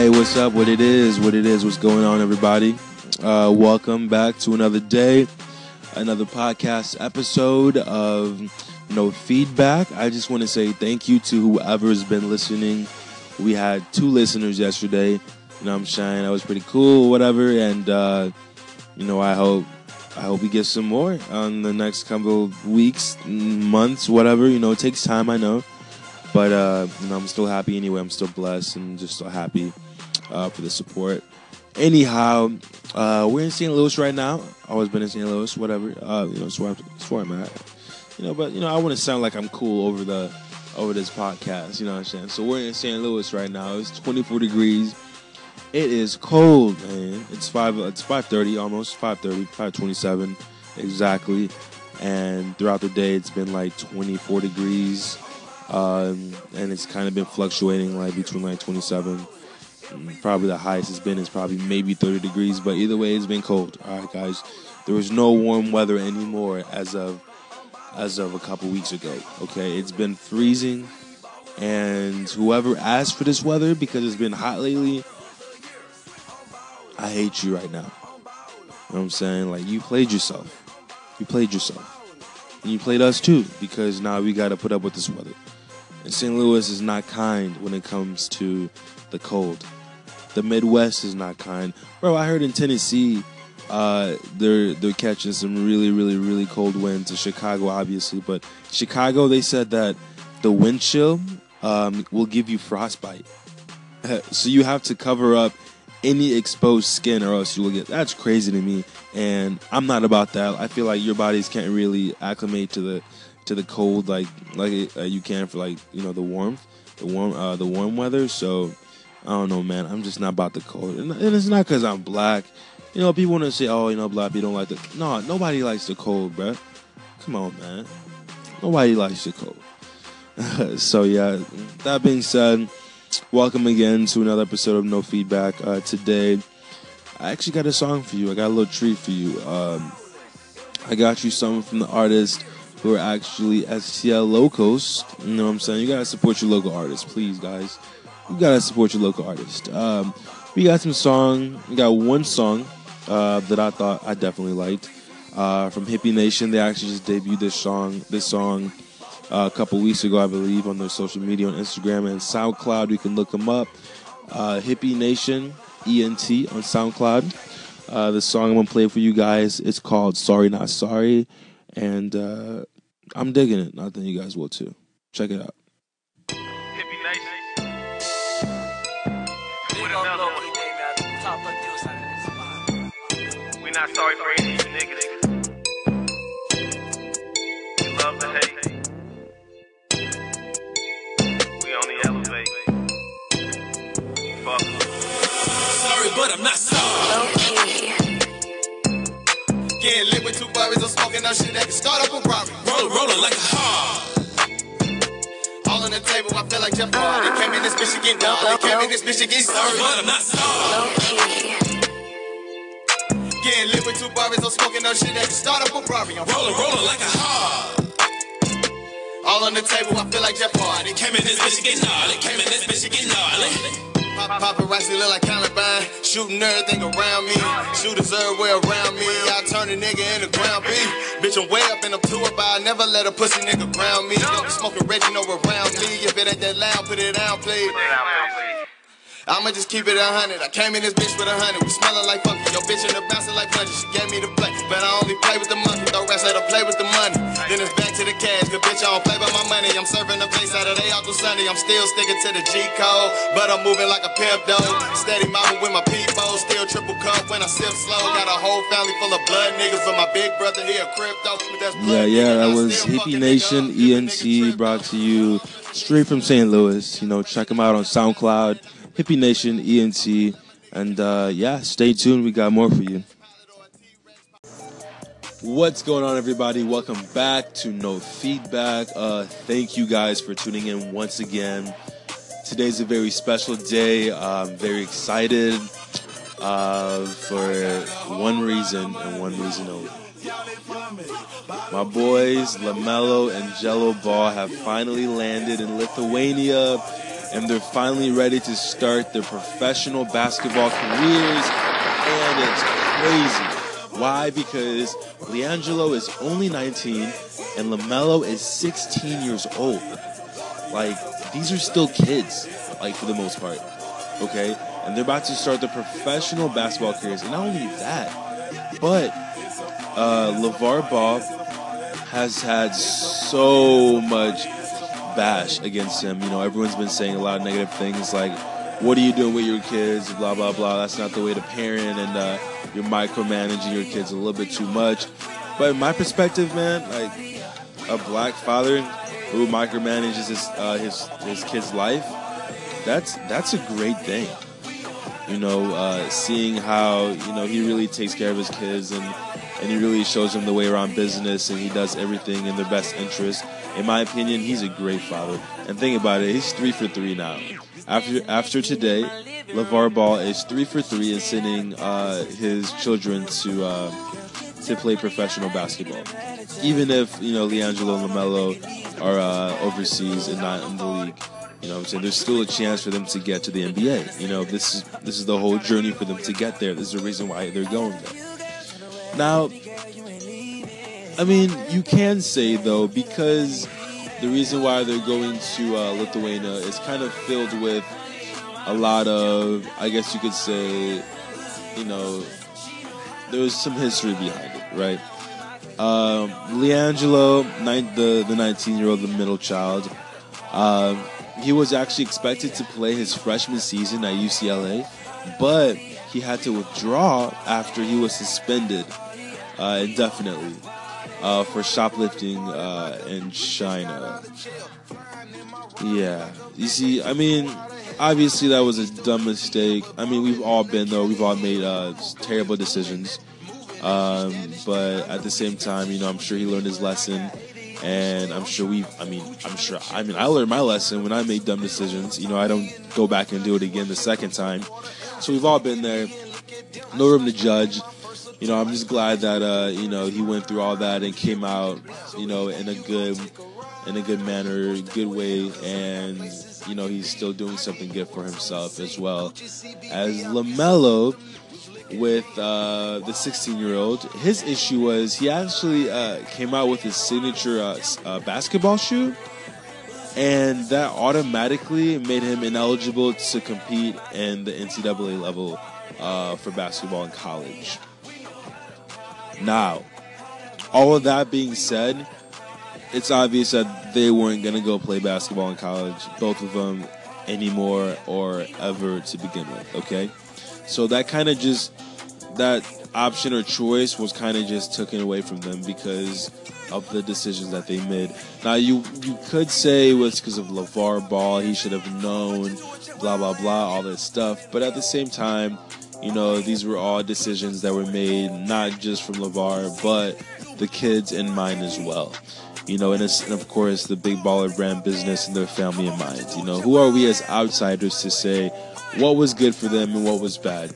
Hey, what's up? What it is? What it is? What's going on, everybody? Uh, welcome back to another day, another podcast episode of No Feedback. I just want to say thank you to whoever's been listening. We had two listeners yesterday. You know, I'm saying that was pretty cool, whatever. And uh, you know, I hope I hope we get some more on the next couple of weeks, months, whatever. You know, it takes time, I know. But uh, you know, I'm still happy anyway. I'm still blessed and just so happy uh, for the support. Anyhow, uh, we're in St. Louis right now. Always been in St. Louis, whatever. Uh, you know, that's where, I'm, that's where I'm at. You know, but you know, I to sound like I'm cool over the over this podcast. You know what I'm saying? So we're in St. Louis right now. It's 24 degrees. It is cold, man. It's five. It's 5:30 almost. 5:30, 5:27 exactly. And throughout the day, it's been like 24 degrees um, and it's kind of been fluctuating like between like 27 probably the highest it's been is probably maybe 30 degrees but either way it's been cold. All right guys. There is no warm weather anymore as of as of a couple weeks ago okay? It's been freezing and whoever asked for this weather because it's been hot lately i hate you right now. You know what i'm saying? Like you played yourself. You played yourself. And you played us too because now we got to put up with this weather. And St. Louis is not kind when it comes to the cold. The Midwest is not kind. Bro, I heard in Tennessee uh, they're they're catching some really really really cold winds. In Chicago, obviously, but Chicago they said that the wind chill um, will give you frostbite. so you have to cover up any exposed skin, or else you will get. That's crazy to me, and I'm not about that. I feel like your bodies can't really acclimate to the to the cold like like uh, you can for like you know the warmth, the warm uh, the warm weather. So I don't know, man. I'm just not about the cold, and, and it's not because I'm black. You know, people want to say, "Oh, you know, black people don't like the." No, nobody likes the cold, bro. Come on, man. Nobody likes the cold. so yeah, that being said, welcome again to another episode of No Feedback. Uh, today, I actually got a song for you. I got a little treat for you. Um, I got you something from the artist who are actually STL locals. You know what I'm saying? You gotta support your local artists, please, guys. You gotta support your local artist. Um, we got some song. We got one song uh, that I thought I definitely liked uh, from Hippie Nation. They actually just debuted this song. This song uh, a couple weeks ago, I believe, on their social media on Instagram and SoundCloud. You can look them up. Uh, Hippie Nation ENT on SoundCloud. Uh, the song I'm gonna play for you guys. It's called "Sorry Not Sorry." and uh, I'm digging it. I think you guys will too. Check it out. Not sorry for any of you niggas. We love the hate. We only elevate. Fuck. Sorry, but I'm not sorry. Getting lit with two barbers, I'm smoking up shit that can start up a robbery. Roller, roller like a hard. All on the table, I feel like Jeff Hardy. Came in this bitch again, dog. Came in this bitch again, sorry, but I'm not sorry. Getting lit with two barbers, I'm smoking up shit that can start up a. I'm rolling, rolling like a hard. All on the table, I feel like Jeff Hardy. Came in this bitch again, gnarly. Came in this bitch again, gnarly. Pop, paparazzi look like Columbine, shooting everything around me. Shooters everywhere around me. I turn a nigga into ground beef. Bitch, I'm way up in a tour, but I never let a pussy nigga ground me. Smoking no around me. If it ain't that loud, put it down, please. I'ma just keep it a hundred. I came in this bitch with a hundred. We smelling like funky. Yo, bitch in the bouncing like punches. She gave me the play, but I only play with the monkey. Throw rats, let her play with the money. Then it's back to the cash. Cause bitch, I don't play by my money. I'm serving the Saturday out to Sunday. I'm still sticking to the G code, but I'm moving like a pimp though. Steady mobbing with my people. Still triple cup when I sip slow. Got a whole family full of blood niggas. But my big brother here, crypto. Yeah, yeah, that was Hippie Nation ENT brought to you straight from St. Louis. You know, check them out on SoundCloud, Hippie Nation ENT, and uh, yeah, stay tuned. We got more for you. What's going on, everybody? Welcome back to No Feedback. Uh, thank you guys for tuning in once again. Today's a very special day. I'm very excited uh, for one reason and one reason only. My boys LaMelo and Gelo Ball have finally landed in Lithuania. And they're finally ready to start their professional basketball careers, and it's crazy. Why? Because LiAngelo is only 19 and LaMelo is 16 years old. Like, these are still kids, like, for the most part. Okay? And they're about to start their professional basketball careers. And not only that, but uh, LeVar Ball has had so much against him. You know, everyone's been saying a lot of negative things like, what are you doing with your kids? Blah, blah, blah. That's not the way to parent. And uh, you're micromanaging your kids a little bit too much. But in my perspective, man, like a black father who micromanages his, uh, his, his kid's life, that's, that's a great thing. You know, uh, seeing how, you know, he really takes care of his kids and and he really shows them the way around business and he does everything in their best interest. In my opinion, he's a great father. And think about it, he's three for three now. After after today, LeVar Ball is three for three in sending uh, his children to uh, to play professional basketball. Even if you know LiAngelo and LaMelo are uh, overseas and not in the league, you know what I'm saying? There's still a chance for them to get to the NBA. You know, this is this is the whole journey for them to get there. This is the reason why they're going there. Now, I mean, you can say though, because the reason why they're going to uh, Lithuania is kind of filled with a lot of, I guess you could say, you know, there's some history behind it, right? Um, LiAngelo, nine, the the 19 year old, the middle child, um, he was actually expected to play his freshman season at UCLA, but he had to withdraw after he was suspended uh, indefinitely uh, for shoplifting uh, in China. Yeah, you see, I mean, obviously that was a dumb mistake. I mean, we've all been though. We've all made uh, terrible decisions. Um, but at the same time, you know, I'm sure he learned his lesson, and I'm sure we. I mean, I'm sure. I mean, I learned my lesson when I made dumb decisions. You know, I don't go back and do it again the second time. So we've all been there. No room to judge. You know, I'm just glad that uh, you know he went through all that and came out, you know, in a good, in a good manner, good way, and you know he's still doing something good for himself as well as LaMelo with uh, the 16 year old. His issue was he actually uh, came out with his signature uh, uh, basketball shoe, and that automatically made him ineligible to compete in the NCAA level uh, for basketball in college. Now, all of that being said, it's obvious that they weren't going to go play basketball in college, both of them anymore or ever to begin with, okay? So that kind of just that option or choice was kind of just taken away from them because of the decisions that they made. Now you you could say it was because of LeVar Ball, he should have known, blah blah blah, all this stuff. But at the same time, you know, these were all decisions that were made not just from LeVar, but the kids in mind as well. You know, and, and of course the big baller brand business and their family in mind. You know, who are we as outsiders to say what was good for them and what was bad?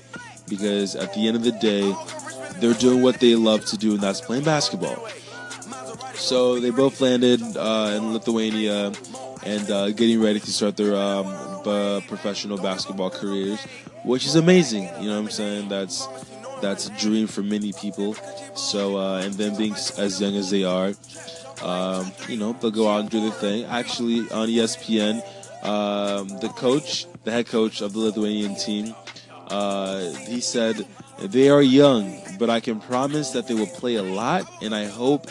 Because at the end of the day, they're doing what they love to do, and that's playing basketball. So they both landed uh, in Lithuania and uh, getting ready to start their um, uh, professional basketball careers, which is amazing. You know what I'm saying? That's that's a dream for many people. So uh, and then being as young as they are, um, you know, they'll go out and do their thing. Actually, on ESPN, um, the coach, the head coach of the Lithuanian team, uh, he said they are young, but I can promise that they will play a lot, and I hope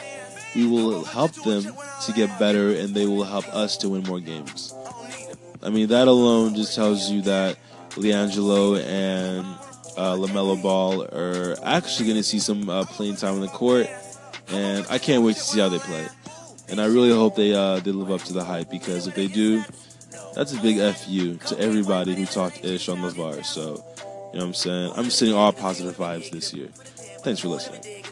we will help them to get better, and they will help us to win more games. I mean, that alone just tells you that LiAngelo and uh, LaMelo Ball are actually going to see some uh, playing time on the court, and I can't wait to see how they play. And I really hope they uh, they live up to the hype because if they do, that's a big fu to everybody who talked ish on LeVar. So, you know what I'm saying? I'm sending all positive vibes this year. Thanks for listening.